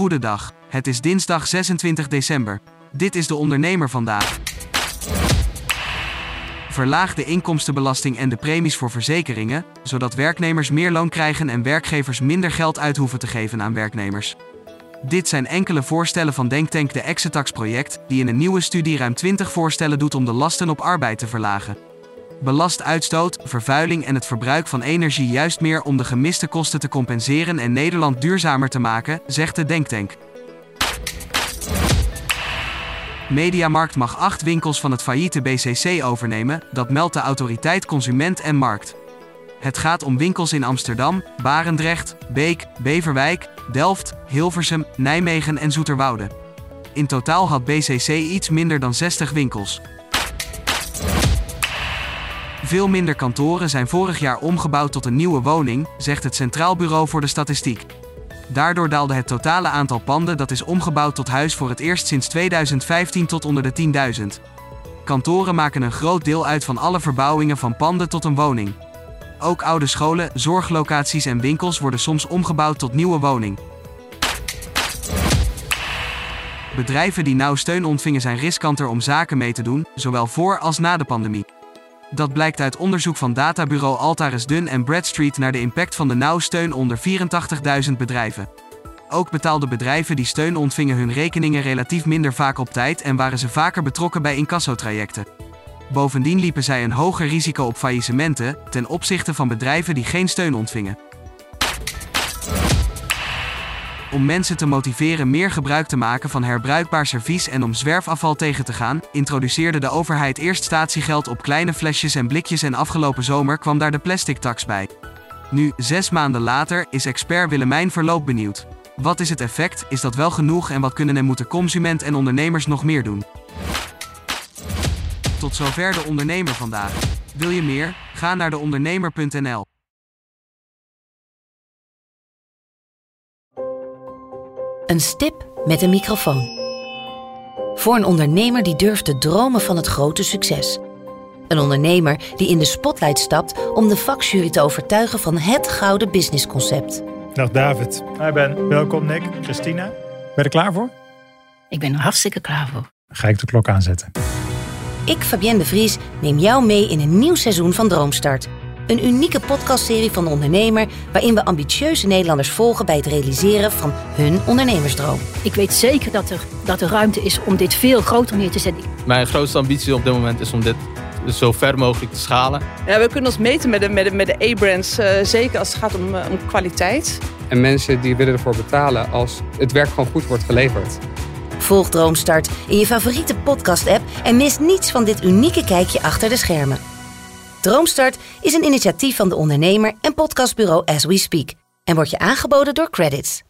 Goedendag. Het is dinsdag 26 december. Dit is de ondernemer vandaag. Verlaag de inkomstenbelasting en de premies voor verzekeringen, zodat werknemers meer loon krijgen en werkgevers minder geld uit hoeven te geven aan werknemers. Dit zijn enkele voorstellen van Denktank de Exetax project, die in een nieuwe studie ruim 20 voorstellen doet om de lasten op arbeid te verlagen. Belast uitstoot, vervuiling en het verbruik van energie juist meer om de gemiste kosten te compenseren en Nederland duurzamer te maken, zegt de Denktank. Mediamarkt mag acht winkels van het failliete BCC overnemen, dat meldt de autoriteit Consument en Markt. Het gaat om winkels in Amsterdam, Barendrecht, Beek, Beverwijk, Delft, Hilversum, Nijmegen en Zoeterwoude. In totaal had BCC iets minder dan 60 winkels. Veel minder kantoren zijn vorig jaar omgebouwd tot een nieuwe woning, zegt het Centraal Bureau voor de Statistiek. Daardoor daalde het totale aantal panden dat is omgebouwd tot huis voor het eerst sinds 2015 tot onder de 10.000. Kantoren maken een groot deel uit van alle verbouwingen van panden tot een woning. Ook oude scholen, zorglocaties en winkels worden soms omgebouwd tot nieuwe woning. Bedrijven die nauw steun ontvingen zijn riskanter om zaken mee te doen, zowel voor als na de pandemie. Dat blijkt uit onderzoek van databureau Altaris Dun en Bradstreet naar de impact van de nauw steun onder 84.000 bedrijven. Ook betaalden bedrijven die steun ontvingen hun rekeningen relatief minder vaak op tijd en waren ze vaker betrokken bij incassotrajecten. Bovendien liepen zij een hoger risico op faillissementen ten opzichte van bedrijven die geen steun ontvingen. Om mensen te motiveren meer gebruik te maken van herbruikbaar servies en om zwerfafval tegen te gaan, introduceerde de overheid eerst statiegeld op kleine flesjes en blikjes en afgelopen zomer kwam daar de plastic tax bij. Nu, zes maanden later, is expert Willemijn Verloop benieuwd. Wat is het effect? Is dat wel genoeg en wat kunnen en moeten consument en ondernemers nog meer doen? Tot zover de ondernemer vandaag. Wil je meer? Ga naar deondernemer.nl. Een stip met een microfoon. Voor een ondernemer die durft te dromen van het grote succes. Een ondernemer die in de spotlight stapt om de vakjury te overtuigen van het gouden businessconcept. Dag David. Hi Ben. Welkom Nick. Christina. Ben je er klaar voor? Ik ben er hartstikke klaar voor. Dan ga ik de klok aanzetten. Ik, Fabienne de Vries, neem jou mee in een nieuw seizoen van Droomstart. Een unieke podcastserie van de ondernemer waarin we ambitieuze Nederlanders volgen bij het realiseren van hun ondernemersdroom. Ik weet zeker dat er, dat er ruimte is om dit veel groter neer te zetten. Mijn grootste ambitie op dit moment is om dit zo ver mogelijk te schalen. Ja, we kunnen ons meten met de, met de, met de A-brands, uh, zeker als het gaat om, uh, om kwaliteit. En mensen die willen ervoor betalen als het werk gewoon goed wordt geleverd. Volg Droomstart in je favoriete podcast-app en mis niets van dit unieke kijkje achter de schermen. Droomstart is een initiatief van de ondernemer en podcastbureau As We Speak en wordt je aangeboden door Credits.